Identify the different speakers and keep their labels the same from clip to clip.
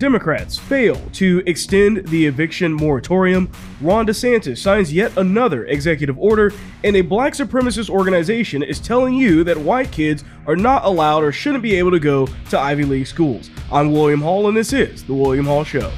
Speaker 1: Democrats fail to extend the eviction moratorium, Ron DeSantis signs yet another executive order, and a black supremacist organization is telling you that white kids are not allowed or shouldn't be able to go to Ivy League schools. I'm William Hall, and this is The William Hall Show.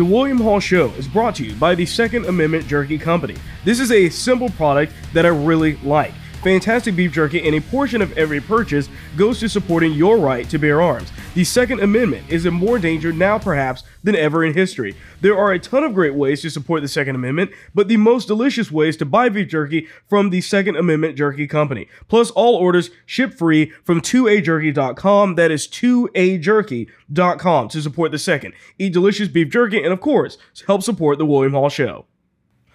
Speaker 1: The William Hall Show is brought to you by the Second Amendment Jerky Company. This is a simple product that I really like. Fantastic beef jerky, and a portion of every purchase goes to supporting your right to bear arms. The Second Amendment is in more danger now, perhaps, than ever in history. There are a ton of great ways to support the Second Amendment, but the most delicious ways to buy beef jerky from the Second Amendment Jerky Company. Plus, all orders ship free from 2ajerky.com. That is 2ajerky.com to support the second. Eat delicious beef jerky, and of course, help support the William Hall Show.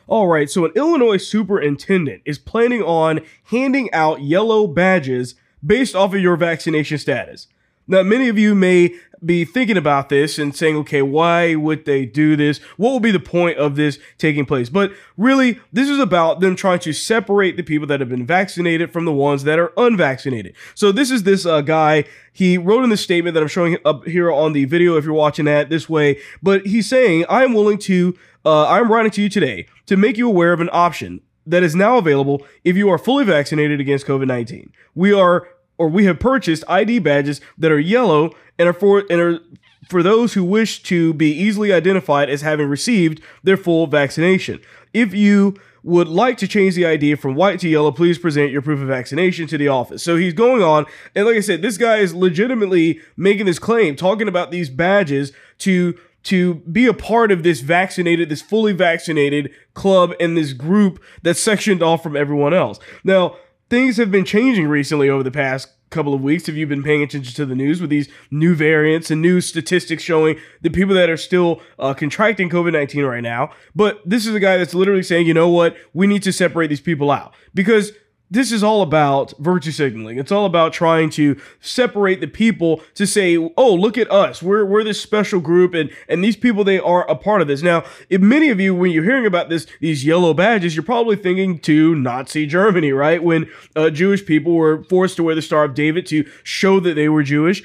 Speaker 1: All right, so an Illinois superintendent is planning on handing out yellow badges based off of your vaccination status. Now, many of you may be thinking about this and saying, okay, why would they do this? What will be the point of this taking place? But really, this is about them trying to separate the people that have been vaccinated from the ones that are unvaccinated. So this is this uh, guy. He wrote in the statement that I'm showing up here on the video if you're watching that this way, but he's saying, I am willing to, uh, I'm writing to you today to make you aware of an option that is now available if you are fully vaccinated against COVID 19. We are or we have purchased ID badges that are yellow and are for and are for those who wish to be easily identified as having received their full vaccination. If you would like to change the ID from white to yellow, please present your proof of vaccination to the office. So he's going on, and like I said, this guy is legitimately making this claim, talking about these badges to to be a part of this vaccinated, this fully vaccinated club and this group that's sectioned off from everyone else. Now, things have been changing recently over the past couple of weeks. If you've been paying attention to the news with these new variants and new statistics showing the people that are still uh, contracting covid-19 right now. But this is a guy that's literally saying you know what? We need to separate these people out. Because this is all about virtue signaling. It's all about trying to separate the people to say, oh, look at us. We're, we're this special group and, and these people, they are a part of this. Now, if many of you, when you're hearing about this, these yellow badges, you're probably thinking to Nazi Germany, right? When uh, Jewish people were forced to wear the Star of David to show that they were Jewish.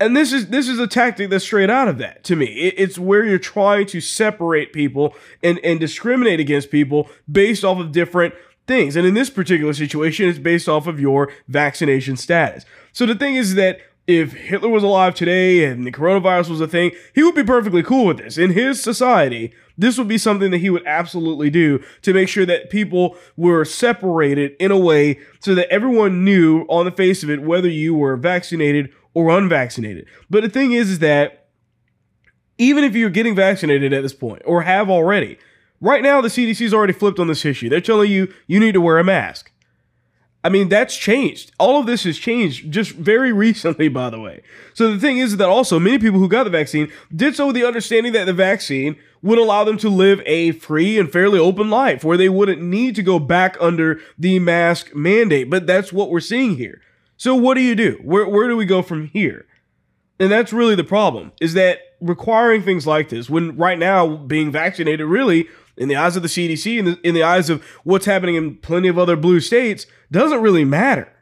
Speaker 1: And this is this is a tactic that's straight out of that to me. It, it's where you're trying to separate people and, and discriminate against people based off of different things. And in this particular situation, it's based off of your vaccination status. So the thing is that if Hitler was alive today and the coronavirus was a thing, he would be perfectly cool with this. In his society, this would be something that he would absolutely do to make sure that people were separated in a way so that everyone knew on the face of it whether you were vaccinated or unvaccinated. But the thing is, is that even if you're getting vaccinated at this point or have already, Right now, the CDC's already flipped on this issue. They're telling you you need to wear a mask. I mean, that's changed. All of this has changed just very recently, by the way. So the thing is that also many people who got the vaccine did so with the understanding that the vaccine would allow them to live a free and fairly open life where they wouldn't need to go back under the mask mandate. But that's what we're seeing here. So what do you do? Where, where do we go from here? And that's really the problem is that requiring things like this when right now being vaccinated really in the eyes of the CDC, in the, in the eyes of what's happening in plenty of other blue states, doesn't really matter.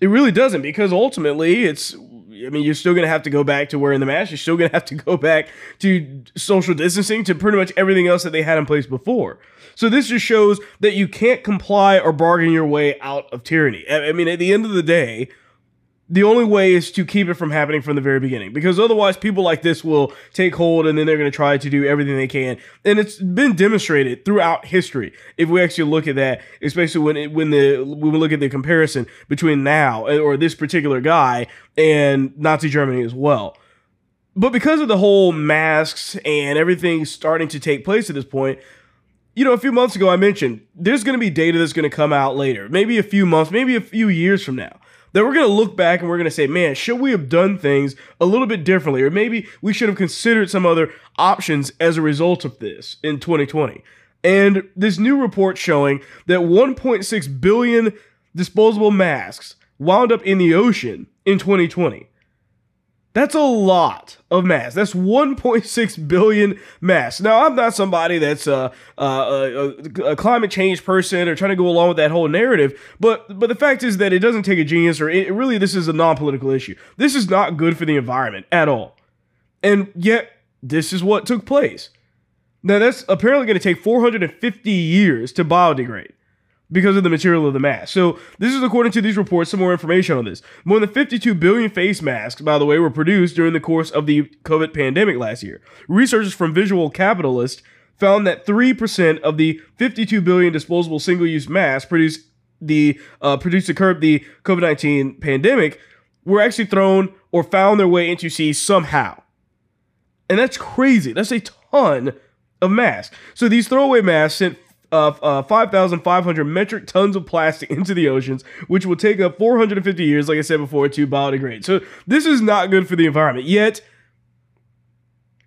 Speaker 1: It really doesn't because ultimately it's, I mean, you're still going to have to go back to wearing the mask. You're still going to have to go back to social distancing, to pretty much everything else that they had in place before. So this just shows that you can't comply or bargain your way out of tyranny. I mean, at the end of the day, the only way is to keep it from happening from the very beginning. Because otherwise people like this will take hold and then they're going to try to do everything they can. And it's been demonstrated throughout history. If we actually look at that especially when it, when the when we look at the comparison between now or this particular guy and Nazi Germany as well. But because of the whole masks and everything starting to take place at this point you know, a few months ago, I mentioned there's going to be data that's going to come out later, maybe a few months, maybe a few years from now that we're going to look back and we're going to say, man, should we have done things a little bit differently? Or maybe we should have considered some other options as a result of this in 2020. And this new report showing that 1.6 billion disposable masks wound up in the ocean in 2020. That's a lot of masks. That's 1.6 billion masks. Now, I'm not somebody that's a, a, a, a, climate change person or trying to go along with that whole narrative, but but the fact is that it doesn't take a genius or it, really this is a non-political issue. This is not good for the environment at all. And yet, this is what took place. Now, that's apparently going to take 450 years to biodegrade because of the material of the mask. So, this is according to these reports, some more information on this. More than 52 billion face masks, by the way, were produced during the course of the COVID pandemic last year. Researchers from Visual Capitalist found that 3% of the 52 billion disposable single use masks produced the uh, produced to curb the COVID 19 pandemic were actually thrown or found their way into sea somehow. And that's crazy. That's a ton of masks. So these throwaway masks sent uh, uh, 5,500 metric tons of plastic into the oceans, which will take up 450 years, like I said before, to biodegrade. So this is not good for the environment. Yet,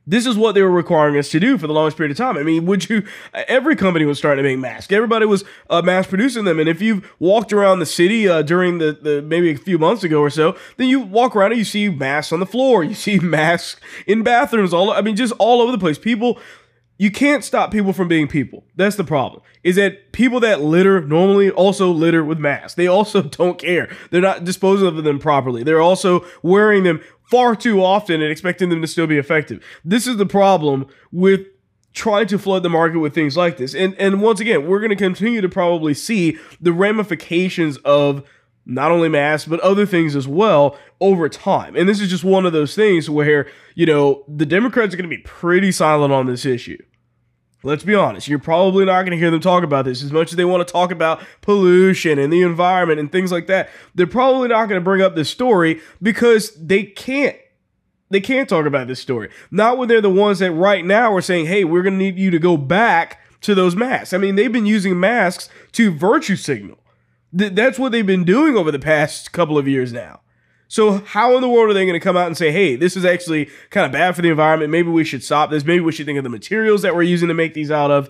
Speaker 1: this is what they were requiring us to do for the longest period of time. I mean, would you? Every company was starting to make masks. Everybody was uh, mass producing them. And if you've walked around the city uh, during the, the maybe a few months ago or so, then you walk around and you see masks on the floor. You see masks in bathrooms. All I mean, just all over the place. People you can't stop people from being people. That's the problem. Is that people that litter normally also litter with masks. They also don't care. They're not disposing of them properly. They're also wearing them far too often and expecting them to still be effective. This is the problem with trying to flood the market with things like this. And and once again, we're going to continue to probably see the ramifications of not only masks, but other things as well over time. And this is just one of those things where, you know, the Democrats are going to be pretty silent on this issue. Let's be honest, you're probably not going to hear them talk about this as much as they want to talk about pollution and the environment and things like that. They're probably not going to bring up this story because they can't. They can't talk about this story. Not when they're the ones that right now are saying, hey, we're going to need you to go back to those masks. I mean, they've been using masks to virtue signal. Th- that's what they've been doing over the past couple of years now. So how in the world are they going to come out and say, "Hey, this is actually kind of bad for the environment. Maybe we should stop this. Maybe we should think of the materials that we're using to make these out of."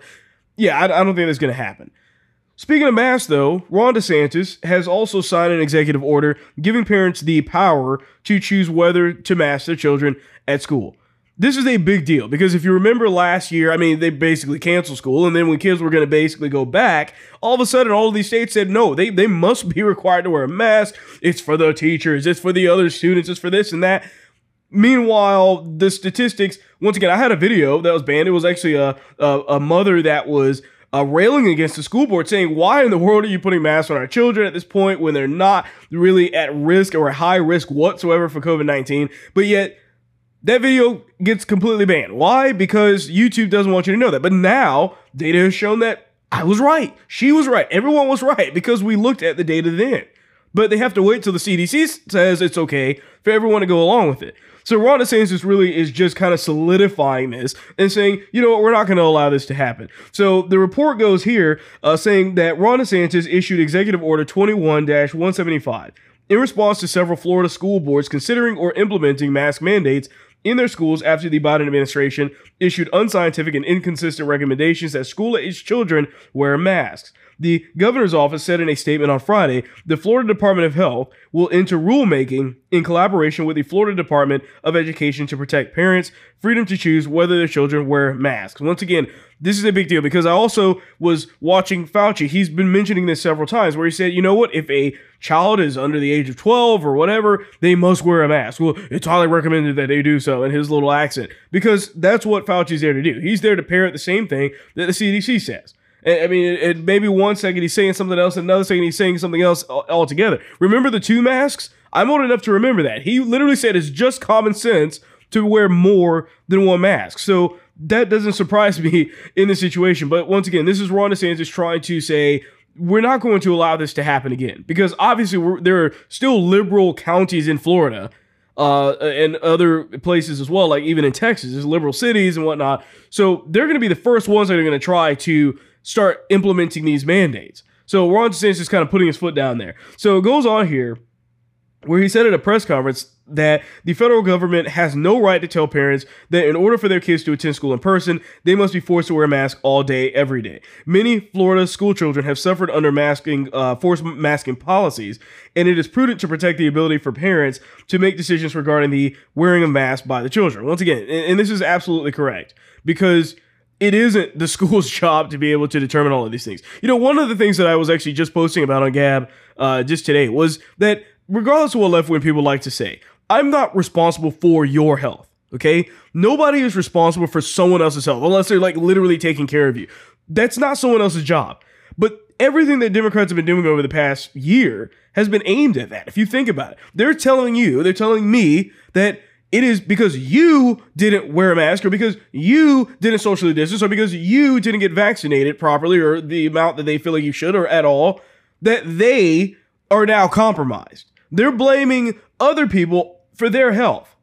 Speaker 1: Yeah, I, I don't think that's going to happen. Speaking of masks, though, Ron DeSantis has also signed an executive order giving parents the power to choose whether to mask their children at school this is a big deal because if you remember last year, I mean, they basically canceled school. And then when kids were going to basically go back, all of a sudden, all of these states said, no, they, they must be required to wear a mask. It's for the teachers, it's for the other students, it's for this and that. Meanwhile, the statistics, once again, I had a video that was banned. It was actually a, a, a mother that was uh, railing against the school board, saying, Why in the world are you putting masks on our children at this point when they're not really at risk or high risk whatsoever for COVID 19? But yet, that video gets completely banned. Why? Because YouTube doesn't want you to know that. But now data has shown that I was right. She was right. Everyone was right because we looked at the data then. But they have to wait till the CDC says it's okay for everyone to go along with it. So Ron DeSantis really is just kind of solidifying this and saying, you know what, we're not going to allow this to happen. So the report goes here uh, saying that Ron DeSantis issued Executive Order 21-175 in response to several Florida school boards considering or implementing mask mandates in their schools after the Biden administration issued unscientific and inconsistent recommendations that school aged children wear masks. The governor's office said in a statement on Friday the Florida Department of Health will enter rulemaking in collaboration with the Florida Department of Education to protect parents' freedom to choose whether their children wear masks. Once again, this is a big deal because I also was watching Fauci. He's been mentioning this several times where he said, you know what, if a child is under the age of 12 or whatever, they must wear a mask. Well, it's highly recommended that they do so in his little accent because that's what Fauci's there to do. He's there to parrot the same thing that the CDC says. I mean, it, maybe one second he's saying something else, another second he's saying something else altogether. Remember the two masks? I'm old enough to remember that. He literally said it's just common sense to wear more than one mask. So that doesn't surprise me in this situation. But once again, this is Ron DeSantis trying to say we're not going to allow this to happen again because obviously there are still liberal counties in Florida uh, and other places as well, like even in Texas, there's liberal cities and whatnot. So they're going to be the first ones that are going to try to start implementing these mandates. So Ron DeSantis is kind of putting his foot down there. So it goes on here where he said at a press conference that the federal government has no right to tell parents that in order for their kids to attend school in person, they must be forced to wear a mask all day, every day. Many Florida school children have suffered under masking, uh, forced masking policies, and it is prudent to protect the ability for parents to make decisions regarding the wearing of masks by the children. Once again, and, this is absolutely correct because it isn't the school's job to be able to determine all of these things. You know, one of the things that I was actually just posting about on Gab uh, just today was that regardless of what left wing people like to say, I'm not responsible for your health. Okay? Nobody is responsible for someone else's health unless they're like literally taking care of you. That's not someone else's job. But everything that Democrats have been doing over the past year has been aimed at that. If you think about it, they're telling you, they're telling me that it is because you didn't wear a mask or because you didn't socially distance or because you didn't get vaccinated properly or the amount that they feel like you should or at all that they are now compromised. They're blaming other people for their health.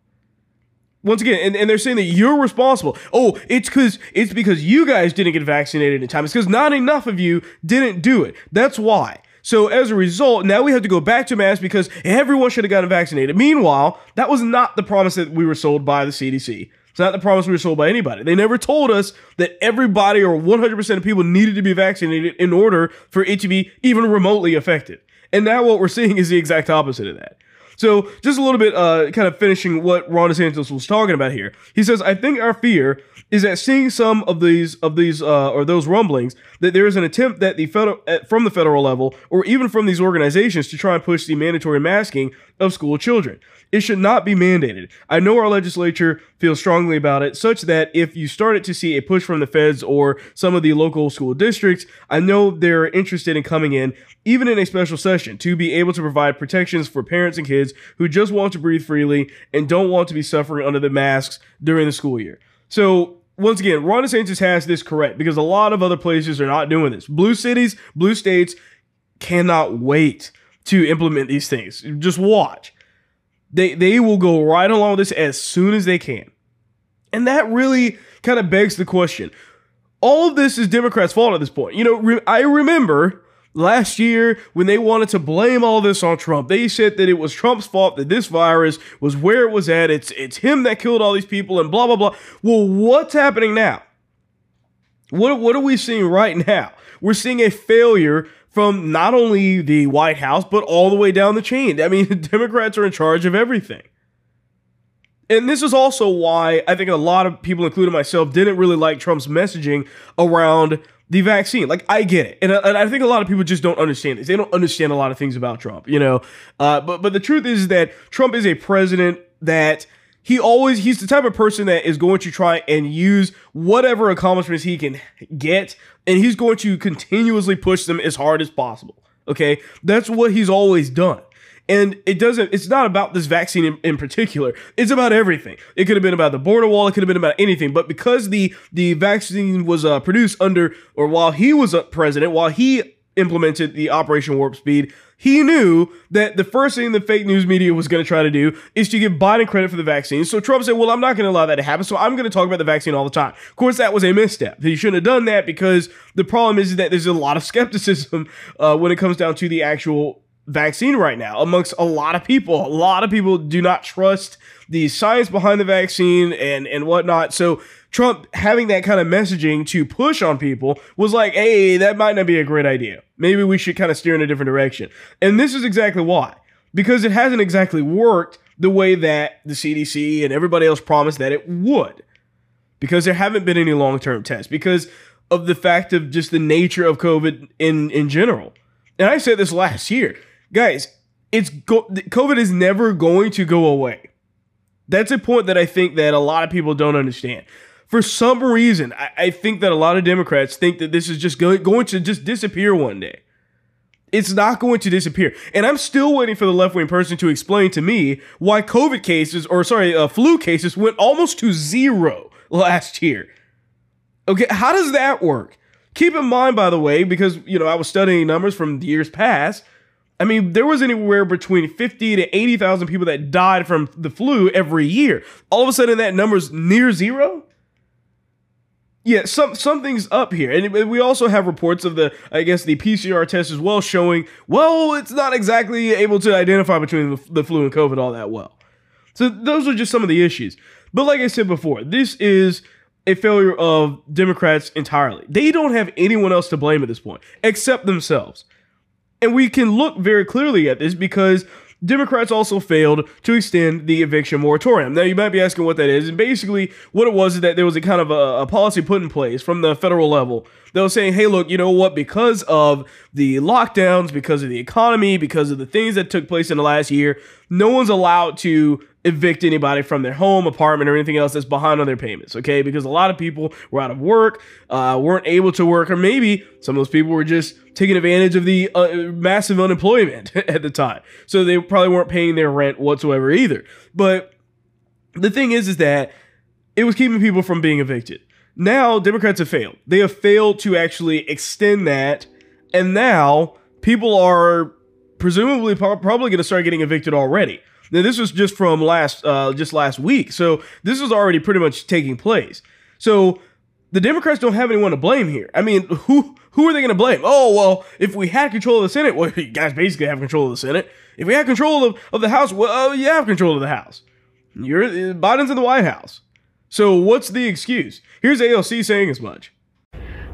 Speaker 1: Once again, and, and they're saying that you're responsible. Oh, it's because it's because you guys didn't get vaccinated in time. It's because not enough of you didn't do it. That's why. So as a result, now we have to go back to masks because everyone should have gotten vaccinated. Meanwhile, that was not the promise that we were sold by the CDC. It's not the promise we were sold by anybody. They never told us that everybody or 100% of people needed to be vaccinated in order for it to be even remotely effective. And now what we're seeing is the exact opposite of that. So just a little bit, uh, kind of finishing what Ron DeSantis was talking about here. He says, "I think our fear is that seeing some of these of these uh, or those rumblings that there is an attempt that the federal from the federal level or even from these organizations to try and push the mandatory masking of school children. It should not be mandated. I know our legislature feels strongly about it, such that if you started to see a push from the feds or some of the local school districts, I know they're interested in coming in, even in a special session, to be able to provide protections for parents and kids who just want to breathe freely and don't want to be suffering under the masks during the school year. So once again, Ron DeSantis has this correct because a lot of other places are not doing this. Blue cities, blue states cannot wait to implement these things. Just watch. They they will go right along with this as soon as they can. And that really kind of begs the question. All of this is Democrats' fault at this point. You know, re- I remember last year when they wanted to blame all this on Trump. They said that it was Trump's fault that this virus was where it was at. It's it's him that killed all these people and blah blah blah. Well, what's happening now? What what are we seeing right now? We're seeing a failure from not only the White House, but all the way down the chain. I mean, Democrats are in charge of everything. And this is also why I think a lot of people, including myself, didn't really like Trump's messaging around the vaccine. Like, I get it. And, and I think a lot of people just don't understand this. They don't understand a lot of things about Trump, you know? Uh, but, but the truth is that Trump is a president that – he always he's the type of person that is going to try and use whatever accomplishments he can get and he's going to continuously push them as hard as possible okay that's what he's always done and it doesn't it's not about this vaccine in, in, particular it's about everything it could have been about the border wall it could have been about anything but because the the vaccine was uh, produced under or while he was president while he implemented the operation warp speed he knew that the first thing the fake news media was going to try to do is to give Biden credit for the vaccine. So Trump said, Well, I'm not going to allow that to happen. So I'm going to talk about the vaccine all the time. Of course, that was a misstep. He shouldn't have done that because the problem is that there's a lot of skepticism uh, when it comes down to the actual vaccine right now amongst a lot of people. A lot of people do not trust the science behind the vaccine and, and whatnot. So Trump having that kind of messaging to push on people was like, hey, that might not be a great idea. Maybe we should kind of steer in a different direction. And this is exactly why. Because it hasn't exactly worked the way that the CDC and everybody else promised that it would. Because there haven't been any long term tests. Because of the fact of just the nature of COVID in, in general. And I said this last year. Guys, it's go- COVID is never going to go away. That's a point that I think that a lot of people don't understand for some reason, I, I, think that a lot of Democrats think that this is just go, going to just disappear one day. It's not going to disappear. And I'm still waiting for the left wing person to explain to me why COVID cases, or sorry, uh, flu cases went almost to zero last year. Okay, how does that work? Keep in mind, by the way, because, you know, I was studying numbers from years past. I mean, there was anywhere between 50 to 80,000 people that died from the flu every year. All of a sudden, that number's near zero? yeah, some something's up here, and we also have reports of the, I guess, the PCR test as well, showing well, it's not exactly able to identify between the, the flu and COVID all that well. So those are just some of the issues. But like I said before, this is a failure of Democrats entirely. They don't have anyone else to blame at this point except themselves, and we can look very clearly at this because Democrats also failed to extend the eviction moratorium. Now, you might be asking what that is. And basically, what it was is that there was a kind of a, a, policy put in place from the federal level that was saying, hey, look, you know what? Because of the lockdowns, because of the economy, because of the things that took place in the last year, no one's allowed to evict anybody from their home, apartment, or anything else that's behind on their payments, okay? Because a lot of people were out of work, uh, weren't able to work, or maybe some of those people were just taking advantage of the uh, massive unemployment at the time. So they probably weren't paying their rent whatsoever either. But the thing is, is that it was keeping people from being evicted. Now, Democrats have failed. They have failed to actually extend that. And now people are presumably probably going to start getting evicted already. Now, this was just from last uh, just last week, so this was already pretty much taking place. So the Democrats don't have anyone to blame here. I mean, who who are they going to blame? Oh well, if we had control of the Senate, well, you guys basically have control of the Senate. If we had control of, of the House, well, uh, you have control of the House. You're Biden's in the White House. So what's the excuse? Here's AOC saying as much.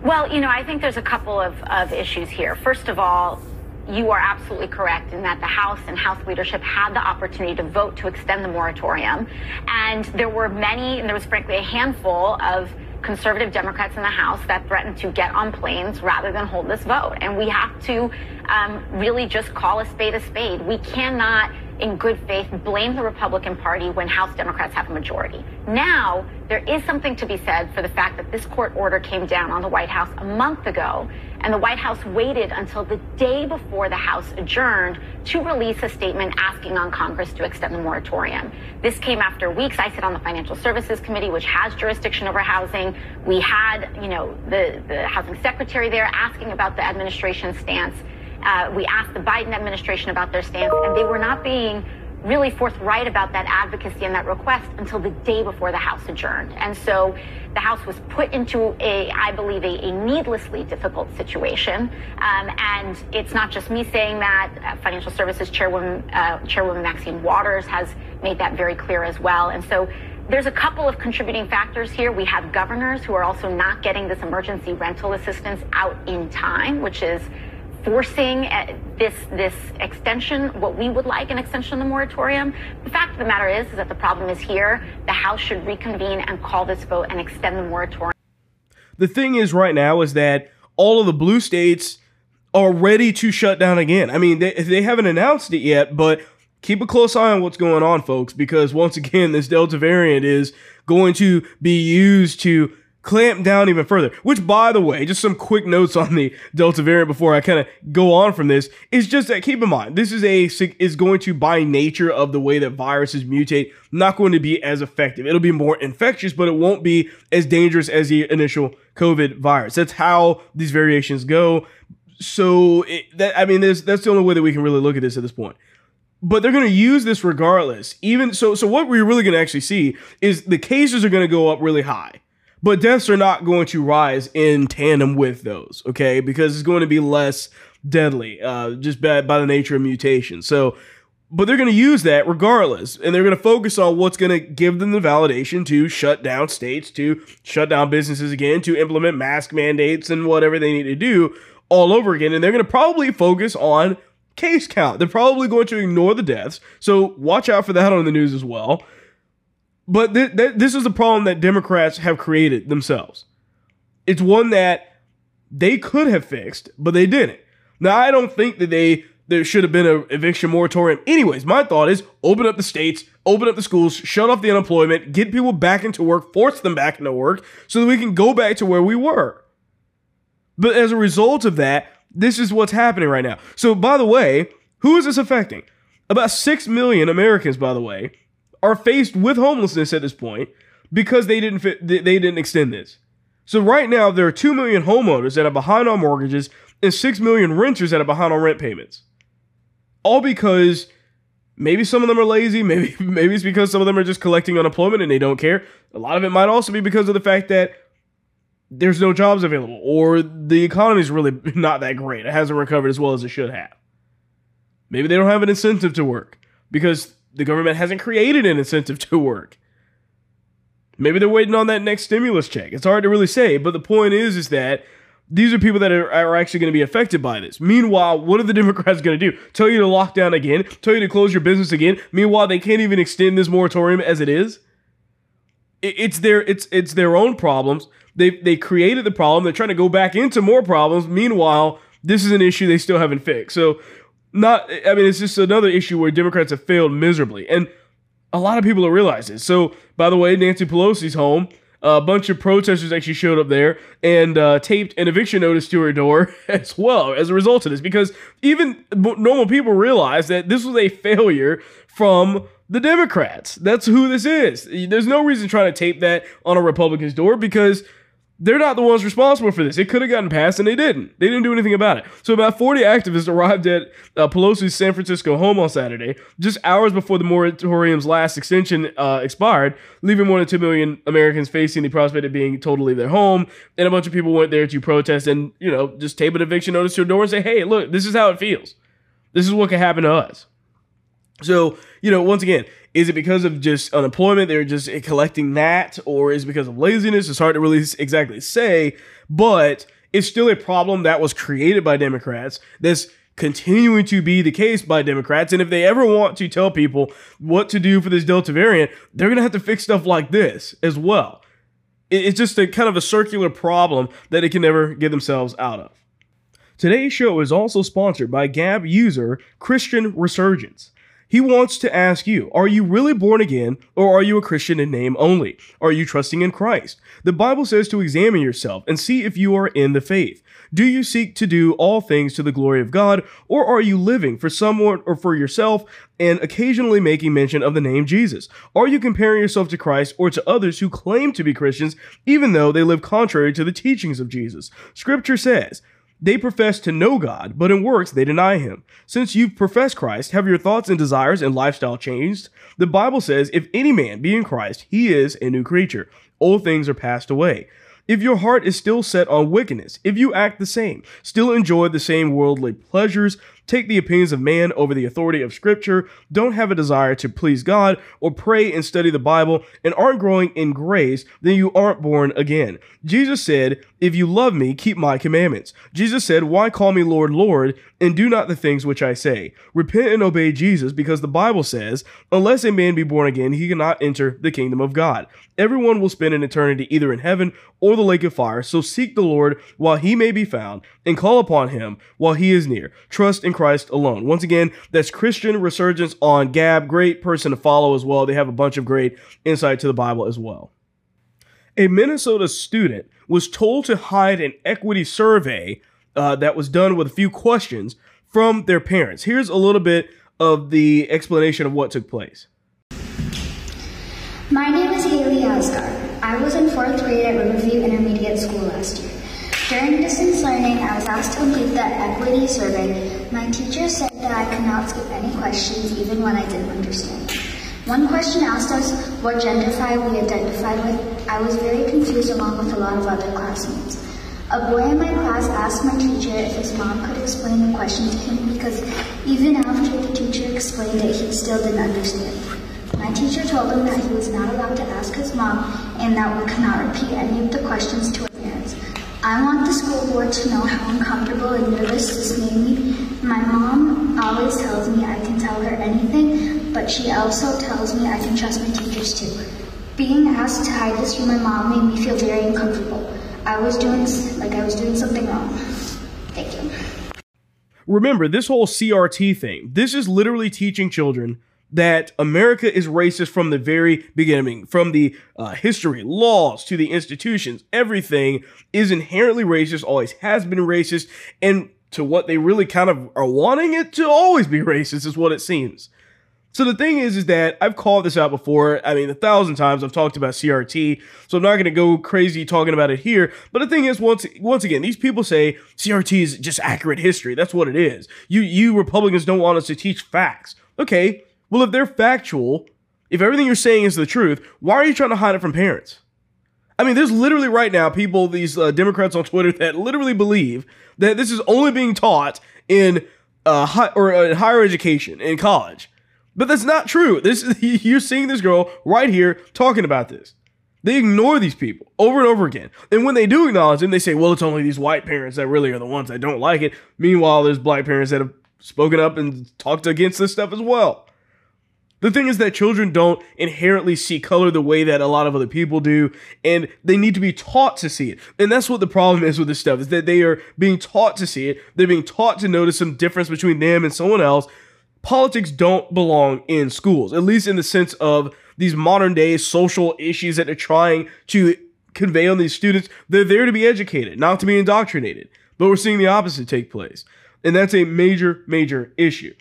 Speaker 2: Well, you know, I think there's a couple of, of issues here. First of all, you are absolutely correct in that the House and House leadership had the opportunity to vote to extend the moratorium. And there were many, and there was frankly a handful of conservative Democrats in the House that threatened to get on planes rather than hold this vote. And we have to um, really just call a spade a spade. We cannot in good faith blame the Republican Party when House Democrats have a majority. Now, there is something to be said for the fact that this court order came down on the White House a month ago, and the White House waited until the day before the House adjourned to release a statement asking on Congress to extend the moratorium. This came after weeks. I sit on the Financial Services Committee, which has jurisdiction over housing. We had, you know, the, the housing secretary there asking about the administration's stance. Uh, we asked the Biden administration about their stance, and they were not being really forthright about that advocacy and that request until the day before the House adjourned. And so the House was put into a, I believe, a, a needlessly difficult situation. Um, and it's not just me saying that. Uh, Financial Services Chairwoman, uh, Chairwoman Maxine Waters has made that very clear as well. And so there's a couple of contributing factors here. We have governors who are also not getting this emergency rental assistance out in time, which is forcing uh, this this extension, what we would like an extension of the moratorium. The fact of the matter is, is that the problem is here. The House should reconvene and call this vote and extend the moratorium.
Speaker 1: The thing is, right now, is that all of the blue states are ready to shut down again. I mean, they, they haven't announced it yet, but keep a close eye on what's going on, folks, because once again, this Delta variant is going to be used to clamp down even further. Which, by the way, just some quick notes on the Delta variant before I kind of go on from this is just that keep in mind this is a is going to by nature of the way that viruses mutate not going to be as effective. It'll be more infectious, but it won't be as dangerous as the initial COVID virus. That's how these variations go. So it, that I mean, that's the only way that we can really look at this at this point but they're going to use this regardless even so so what we're really going to actually see is the cases are going to go up really high but deaths are not going to rise in tandem with those, okay? Because it's going to be less deadly, uh, just by, by the nature of mutation. So, but they're going to use that regardless, and they're going to focus on what's going to give them the validation to shut down states, to shut down businesses again, to implement mask mandates and whatever they need to do all over again. And they're going to probably focus on case count. They're probably going to ignore the deaths. So watch out for that on the news as well. But th- th- this is a problem that Democrats have created themselves. It's one that they could have fixed, but they didn't. Now, I don't think that they there should have been an eviction moratorium. Anyways, my thought is open up the states, open up the schools, shut off the unemployment, get people back into work, force them back into work so that we can go back to where we were. But as a result of that, this is what's happening right now. So, by the way, who is this affecting? About 6 million Americans, by the way, are faced with homelessness at this point because they didn't fit, they didn't extend this. So right now there are 2 million homeowners that are behind on mortgages and 6 million renters that are behind on rent payments. All because maybe some of them are lazy, maybe maybe it's because some of them are just collecting unemployment and they don't care. A lot of it might also be because of the fact that there's no jobs available or the economy is really not that great. It hasn't recovered as well as it should have. Maybe they don't have an incentive to work because the government hasn't created an incentive to work. Maybe they're waiting on that next stimulus check. It's hard to really say, but the point is is that these are people that are, are actually going to be affected by this. Meanwhile, what are the Democrats going to do? Tell you to lock down again? Tell you to close your business again? Meanwhile, they can't even extend this moratorium as it is. It, it's their it's it's their own problems. They they created the problem. They're trying to go back into more problems. Meanwhile, this is an issue they still haven't fixed. So, not I mean, it's just another issue where Democrats have failed miserably, and a lot of people don't realize it. So, by the way, Nancy Pelosi's home a bunch of protesters actually showed up there and uh, taped an eviction notice to her door as well as a result of this because even normal people realize that this was a failure from the Democrats. That's who this is. There's no reason trying to tape that on a Republican's door because they're not the ones responsible for this. It could have gotten passed and they didn't. They didn't do anything about it. So about 40 activists arrived at uh, Pelosi's San Francisco home on Saturday, just hours before the moratorium's last extension uh, expired, leaving more than 2 million Americans facing the prospect of being told to leave their home. And a bunch of people went there to protest and, you know, just tape an eviction notice to your door and say, hey, look, this is how it feels. This is what could happen to us. So, you know, once again, is it because of just unemployment? They're just collecting that, or is it because of laziness? It's hard to really exactly say, but it's still a problem that was created by Democrats that's continuing to be the case by Democrats. And if they ever want to tell people what to do for this Delta variant, they're going to have to fix stuff like this as well. It's just a kind of a circular problem that they can never get themselves out of. Today's show is also sponsored by Gab user Christian Resurgence. He wants to ask you, are you really born again or are you a Christian in name only? Are you trusting in Christ? The Bible says to examine yourself and see if you are in the faith. Do you seek to do all things to the glory of God or are you living for someone or for yourself and occasionally making mention of the name Jesus? Are you comparing yourself to Christ or to others who claim to be Christians even though they live contrary to the teachings of Jesus? Scripture says, they profess to know God, but in works they deny him. Since you've professed Christ, have your thoughts and desires and lifestyle changed? The Bible says, if any man be in Christ, he is a new creature. Old things are passed away. If your heart is still set on wickedness, if you act the same, still enjoy the same worldly pleasures, take the opinions of man over the authority of Scripture, don't have a desire to please God, or pray and study the Bible, and aren't growing in grace, then you aren't born again. Jesus said, If you love me, keep my commandments. Jesus said, Why call me Lord, Lord, and do not the things which I say? Repent and obey Jesus, because the Bible says, Unless a man be born again, he cannot enter the kingdom of God. Everyone will spend an eternity either in heaven or the lake of fire, so seek the Lord while he may be found, and call upon him while he is near. Trust in Christ alone. Once again, that's Christian Resurgence on Gab. Great person to follow as well. They have a bunch of great insight to the Bible as well. A Minnesota student was told to hide an equity survey uh, that was done with a few questions from their parents. Here's a little bit of the explanation of what took place.
Speaker 3: My name is Haley Asgar. I was in fourth grade at Riverview Intermediate School last year. During distance learning, I was asked to complete the equity survey. My teacher said that I could not skip any questions even when I didn't understand. One question asked us what gender we identified with. I was very confused along with a lot of other classmates. A boy in my class asked my teacher if his mom could explain the question to him because even after the teacher explained it, he still didn't understand. My teacher told him that he was not allowed to ask his mom and that we could not repeat any of the questions to I want the school board to know how uncomfortable and nervous this made me. My mom always tells me I can tell her anything, but she also tells me I can trust my teachers too. Being asked to hide this from my mom made me feel very uncomfortable. I was doing like I was doing something wrong. Thank you.
Speaker 1: Remember, this whole CRT thing, this is literally teaching children that America is racist from the very beginning, from the uh, history, laws to the institutions. Everything is inherently racist, always has been racist, and to what they really kind of are wanting it to always be racist is what it seems. So the thing is, is that I've called this out before. I mean, a thousand times I've talked about CRT, so I'm not going to go crazy talking about it here. But the thing is, once once again, these people say CRT is just accurate history. That's what it is. You you Republicans don't want us to teach facts. Okay, well, if they're factual, if everything you're saying is the truth, why are you trying to hide it from parents? I mean, there's literally right now people, these uh, Democrats on Twitter that literally believe that this is only being taught in uh, or uh, higher education in college, but that's not true. This you're seeing this girl right here talking about this. They ignore these people over and over again, and when they do acknowledge them, they say, "Well, it's only these white parents that really are the ones that don't like it." Meanwhile, there's black parents that have spoken up and talked against this stuff as well. The thing is that children don't inherently see color the way that a lot of other people do, and they need to be taught to see it. And that's what the problem is with this stuff, is that they are being taught to see it. They're being taught to notice some difference between them and someone else. Politics don't belong in schools, at least in the sense of these modern day social issues that they're trying to convey on these students. They're there to be educated, not to be indoctrinated. But we're seeing the opposite take place. And that's a major, major issue.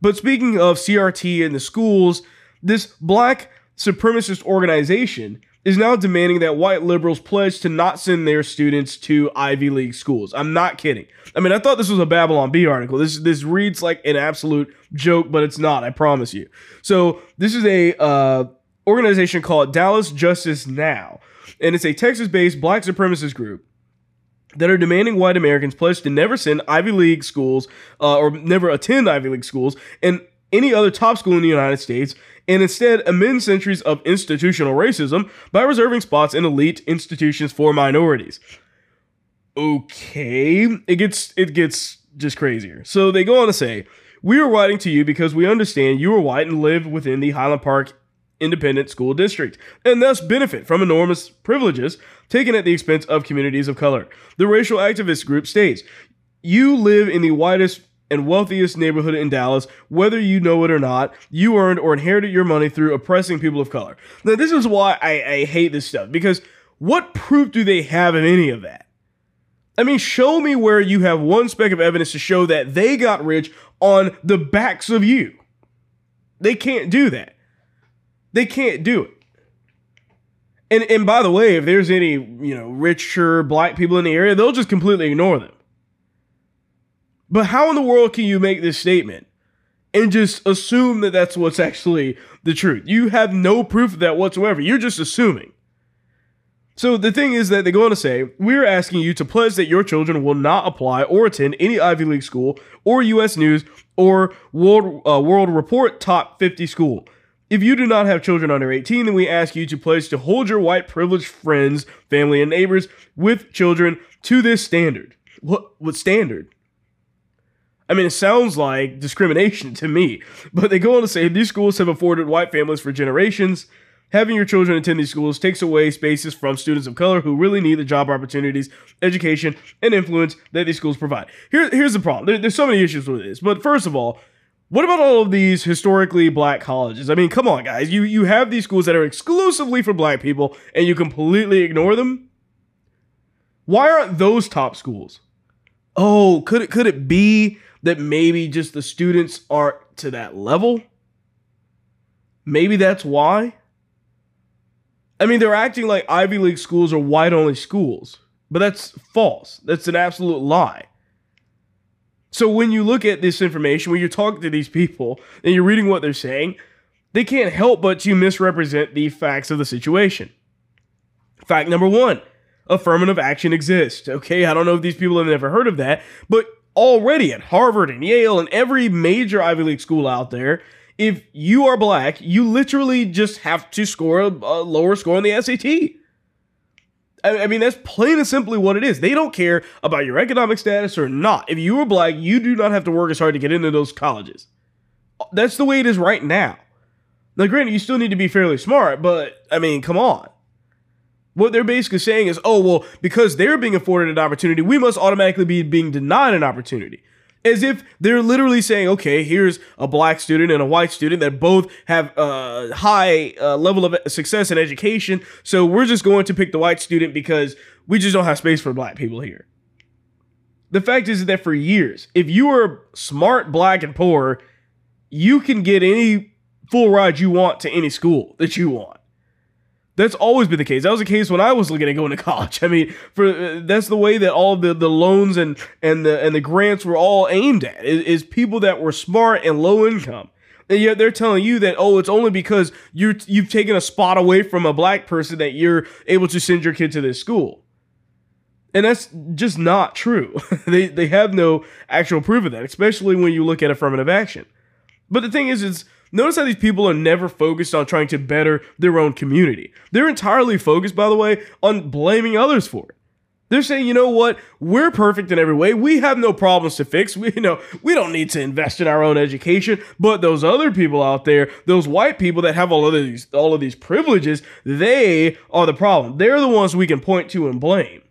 Speaker 1: But speaking of CRT in the schools, this black supremacist organization is now demanding that white liberals pledge to not send their students to Ivy League schools. I'm not kidding. I mean, I thought this was a Babylon Bee article. This this reads like an absolute joke, but it's not. I promise you. So this is a uh, organization called Dallas Justice Now, and it's a Texas-based black supremacist group that are demanding white Americans pledge to never send Ivy League schools uh, or never attend Ivy League schools and any other top school in the United States, and instead amend centuries of institutional racism by reserving spots in elite institutions for minorities. Okay, it gets it gets just crazier. So they go on to say, "We are writing to you because we understand you are white and live within the Highland Park independent school district, and thus benefit from enormous privileges taken at the expense of communities of color. The racial activist group states, You live in the whitest and wealthiest neighborhood in Dallas, whether you know it or not, you earned or inherited your money through oppressing people of color. Now, this is why I, I hate this stuff, because what proof do they have of any of that? I mean, show me where you have one speck of evidence to show that they got rich on the backs of you. They can't do that. They can't do it. And and by the way, if there's any, you know, richer black people in the area, they'll just completely ignore them. But how in the world can you make this statement and just assume that that's what's actually the truth? You have no proof of that whatsoever. You're just assuming. So the thing is that they go on to say, we're asking you to pledge that your children will not apply or attend any Ivy League school or U.S. News or World uh, World Report Top 50 school. If you do not have children under 18, then we ask you to pledge to hold your white privileged friends, family, and neighbors with children to this standard. What what standard? I mean, it sounds like discrimination to me, but they go on to say these schools have afforded white families for generations. Having your children attend these schools takes away spaces from students of color who really need the job opportunities, education, and influence that these schools provide. Here, here's the problem. There, there's so many issues with this, but first of all, what about all of these historically black colleges? I mean, come on, guys. You you have these schools that are exclusively for black people, and you completely ignore them. Why aren't those top schools? Oh, could it could it be that maybe just the students aren't to that level? Maybe that's why. I mean, they're acting like Ivy League schools are white only schools, but that's false. That's an absolute lie. So when you look at this information, when you're talking to these people and you're reading what they're saying, they can't help but to misrepresent the facts of the situation. Fact number one affirmative action exists. Okay, I don't know if these people have never heard of that, but already at Harvard and Yale and every major Ivy League school out there, if you are black, you literally just have to score a, a lower score on the SAT. I mean, that's plain and simply what it is. They don't care about your economic status or not. If you are black, you do not have to work as hard to get into those colleges. That's the way it is right now. Now, granted, you still need to be fairly smart, but I mean, come on. What they're basically saying is, oh, well, because they're being afforded an opportunity, we must automatically be being denied an opportunity as if they're literally saying, okay, here's a black student and a white student that both have a high uh, level of success in education. So we're just going to pick the white student because we just don't have space for black people here. The fact is that for years, if you are smart, black, and poor, you can get any full ride you want to any school that you want. That's always been the case. That was the case when I was looking at going to college. I mean, for uh, that's the way that all the, the loans and and the and the grants were all aimed at is, is people that were smart and low income. And yet they're telling you that, oh, it's only because you you've taken a spot away from a black person that you're able to send your kid to this school. And that's just not true. they they have no actual proof of that, especially when you look at affirmative action. But the thing is, is notice how these people are never focused on trying to better their own community. They're entirely focused, by the way, on blaming others for it. They're saying, you know what? We're perfect in every way. We have no problems to fix. We you know we don't need to invest in our own education. But those other people out there, those white people that have all of these all of these privileges, they are the problem. They're the ones we can point to and blame.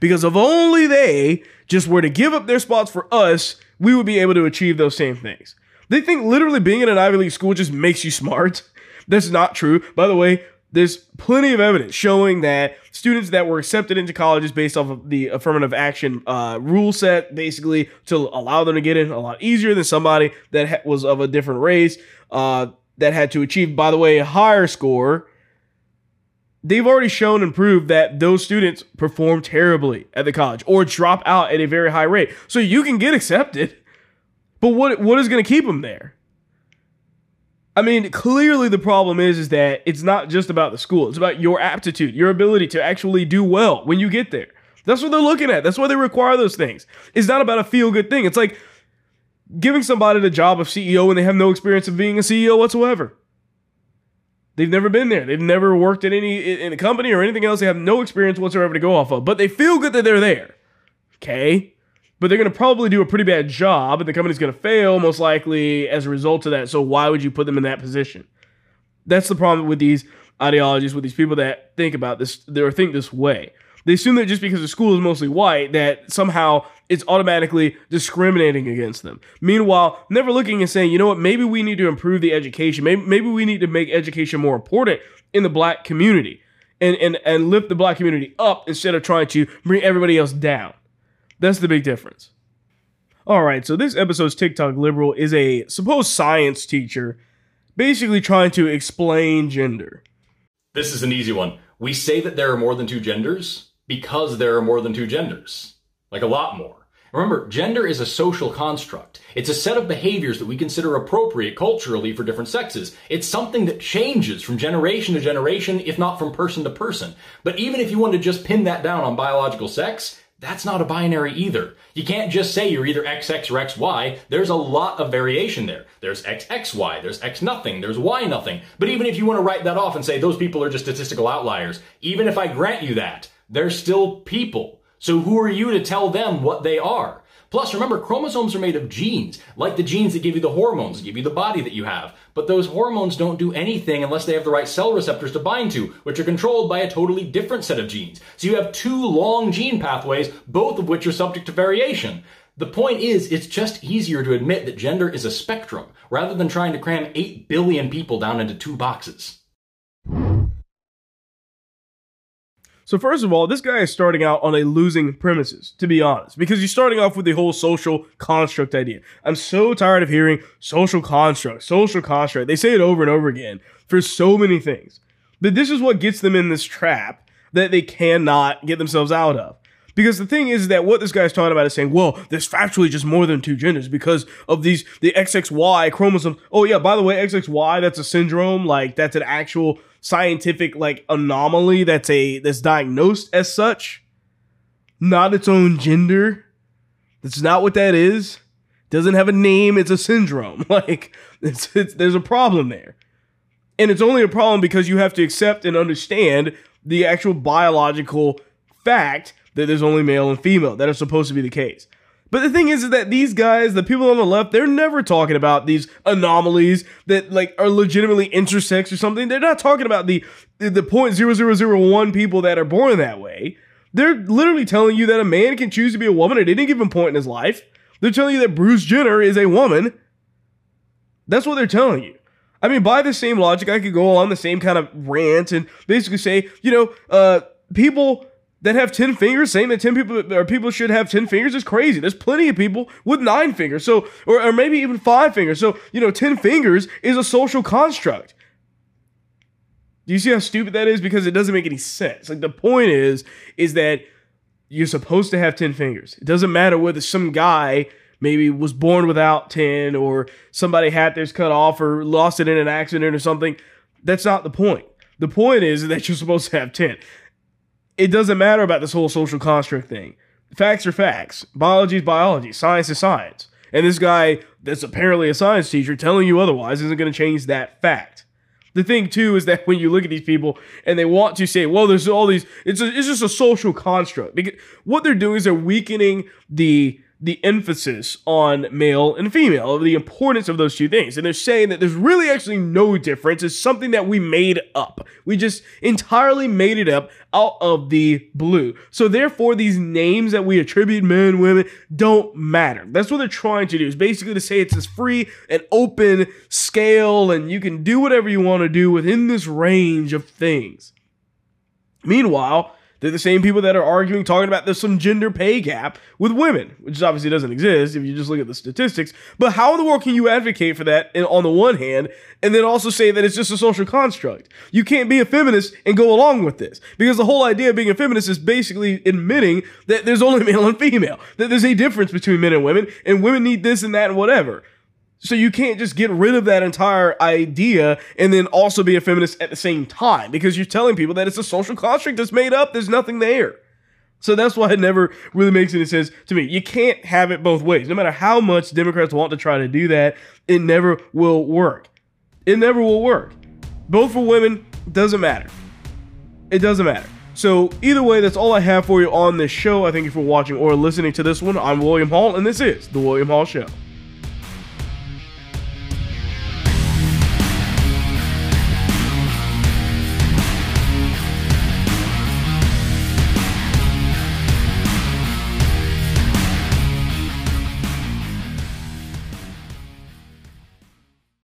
Speaker 1: Because if only they just were to give up their spots for us, we would be able to achieve those same things. They think literally being in an Ivy League school just makes you smart. That's not true. By the way, there's plenty of evidence showing that students that were accepted into colleges based off of the affirmative action uh, rule set, basically to allow them to get in a lot easier than somebody that ha- was of a different race uh, that had to achieve, by the way, a higher score. They've already shown and proved that those students perform terribly at the college or drop out at a very high rate. So you can get accepted, but what what is going to keep them there? I mean, clearly the problem is is that it's not just about the school. It's about your aptitude, your ability to actually do well when you get there. That's what they're looking at. That's why they require those things. It's not about a feel good thing. It's like giving somebody the job of CEO when they have no experience of being a CEO whatsoever. They've never been there. They've never worked in any in a company or anything else. They have no experience whatsoever to go off of. But they feel good that they're there. Okay? But they're going to probably do a pretty bad job and the company's going to fail most likely as a result of that. So why would you put them in that position? That's the problem with these ideologies, with these people that think about this, or think this way. They assume that just because the school is mostly white, that somehow it's automatically discriminating against them. Meanwhile, never looking and saying, you know what, maybe we need to improve the education. Maybe, maybe we need to make education more important in the black community and, and, and lift the black community up instead of trying to bring everybody else down. That's the big difference. All right, so this episode's TikTok liberal is a supposed science teacher basically trying to explain gender.
Speaker 4: This is an easy one. We say that there are more than two genders because there are more than two genders. Like a lot more. Remember, gender is a social construct. It's a set of behaviors that we consider appropriate culturally for different sexes. It's something that changes from generation to generation, if not from person to person. But even if you want to just pin that down on biological sex, that's not a binary either. You can't just say you're either XX or XY. There's a lot of variation there. There's XXY, there's X nothing, there's Y nothing. But even if you want to write that off and say those people are just statistical outliers, even if I grant you that, they're still people. So who are you to tell them what they are? Plus, remember, chromosomes are made of genes, like the genes that give you the hormones, give you the body that you have. But those hormones don't do anything unless they have the right cell receptors to bind to, which are controlled by a totally different set of genes. So you have two long gene pathways, both of which are subject to variation. The point is, it's just easier to admit that gender is a spectrum, rather than trying to cram 8 billion people down into two boxes.
Speaker 1: So first of all, this guy is starting out on a losing premises, to be honest, because you're starting off with the whole social construct idea. I'm so tired of hearing social construct, social construct. They say it over and over again for so many things. But this is what gets them in this trap that they cannot get themselves out of. Because the thing is that what this guy's talking about is saying, well, there's factually just more than two genders because of these the XXY chromosomes. Oh yeah, by the way, XXY that's a syndrome, like that's an actual scientific like anomaly that's a that's diagnosed as such, not its own gender. That's not what that is. Doesn't have a name. It's a syndrome. Like it's, it's there's a problem there, and it's only a problem because you have to accept and understand the actual biological fact that there's only male and female that are supposed to be the case. But the thing is, is that these guys, the people on the left, they're never talking about these anomalies that like are legitimately intersex or something. They're not talking about the the point zero zero zero one people that are born that way. They're literally telling you that a man can choose to be a woman at any given point in his life. They're telling you that Bruce Jenner is a woman. That's what they're telling you. I mean, by the same logic, I could go on the same kind of rant and basically say, you know, uh, people that have 10 fingers saying that 10 people or people should have 10 fingers is crazy. There's plenty of people with 9 fingers. So or, or maybe even 5 fingers. So, you know, 10 fingers is a social construct. Do you see how stupid that is because it doesn't make any sense. Like the point is is that you're supposed to have 10 fingers. It doesn't matter whether some guy maybe was born without 10 or somebody had theirs cut off or lost it in an accident or something. That's not the point. The point is that you're supposed to have 10. It doesn't matter about this whole social construct thing. Facts are facts. Biology is biology. Science is science. And this guy that's apparently a science teacher telling you otherwise isn't going to change that fact. The thing too is that when you look at these people and they want to say, "Well, there's all these," it's a, it's just a social construct. Because what they're doing is they're weakening the the emphasis on male and female, of the importance of those two things. And they're saying that there's really actually no difference. It's something that we made up. We just entirely made it up out of the blue. So therefore, these names that we attribute men, women, don't matter. That's what they're trying to do, is basically to say it's this free and open scale, and you can do whatever you want to do within this range of things. Meanwhile, they're the same people that are arguing, talking about there's some gender pay gap with women, which obviously doesn't exist if you just look at the statistics. But how in the world can you advocate for that on the one hand and then also say that it's just a social construct? You can't be a feminist and go along with this because the whole idea of being a feminist is basically admitting that there's only male and female, that there's a difference between men and women, and women need this and that and whatever. So you can't just get rid of that entire idea and then also be a feminist at the same time because you're telling people that it's a social construct that's made up. There's nothing there. So that's why it never really makes any sense to me. You can't have it both ways. No matter how much Democrats want to try to do that, it never will work. It never will work. Both for women doesn't matter. It doesn't matter. So either way, that's all I have for you on this show. I thank you for watching or listening to this one. I'm William Hall, and this is the William Hall Show.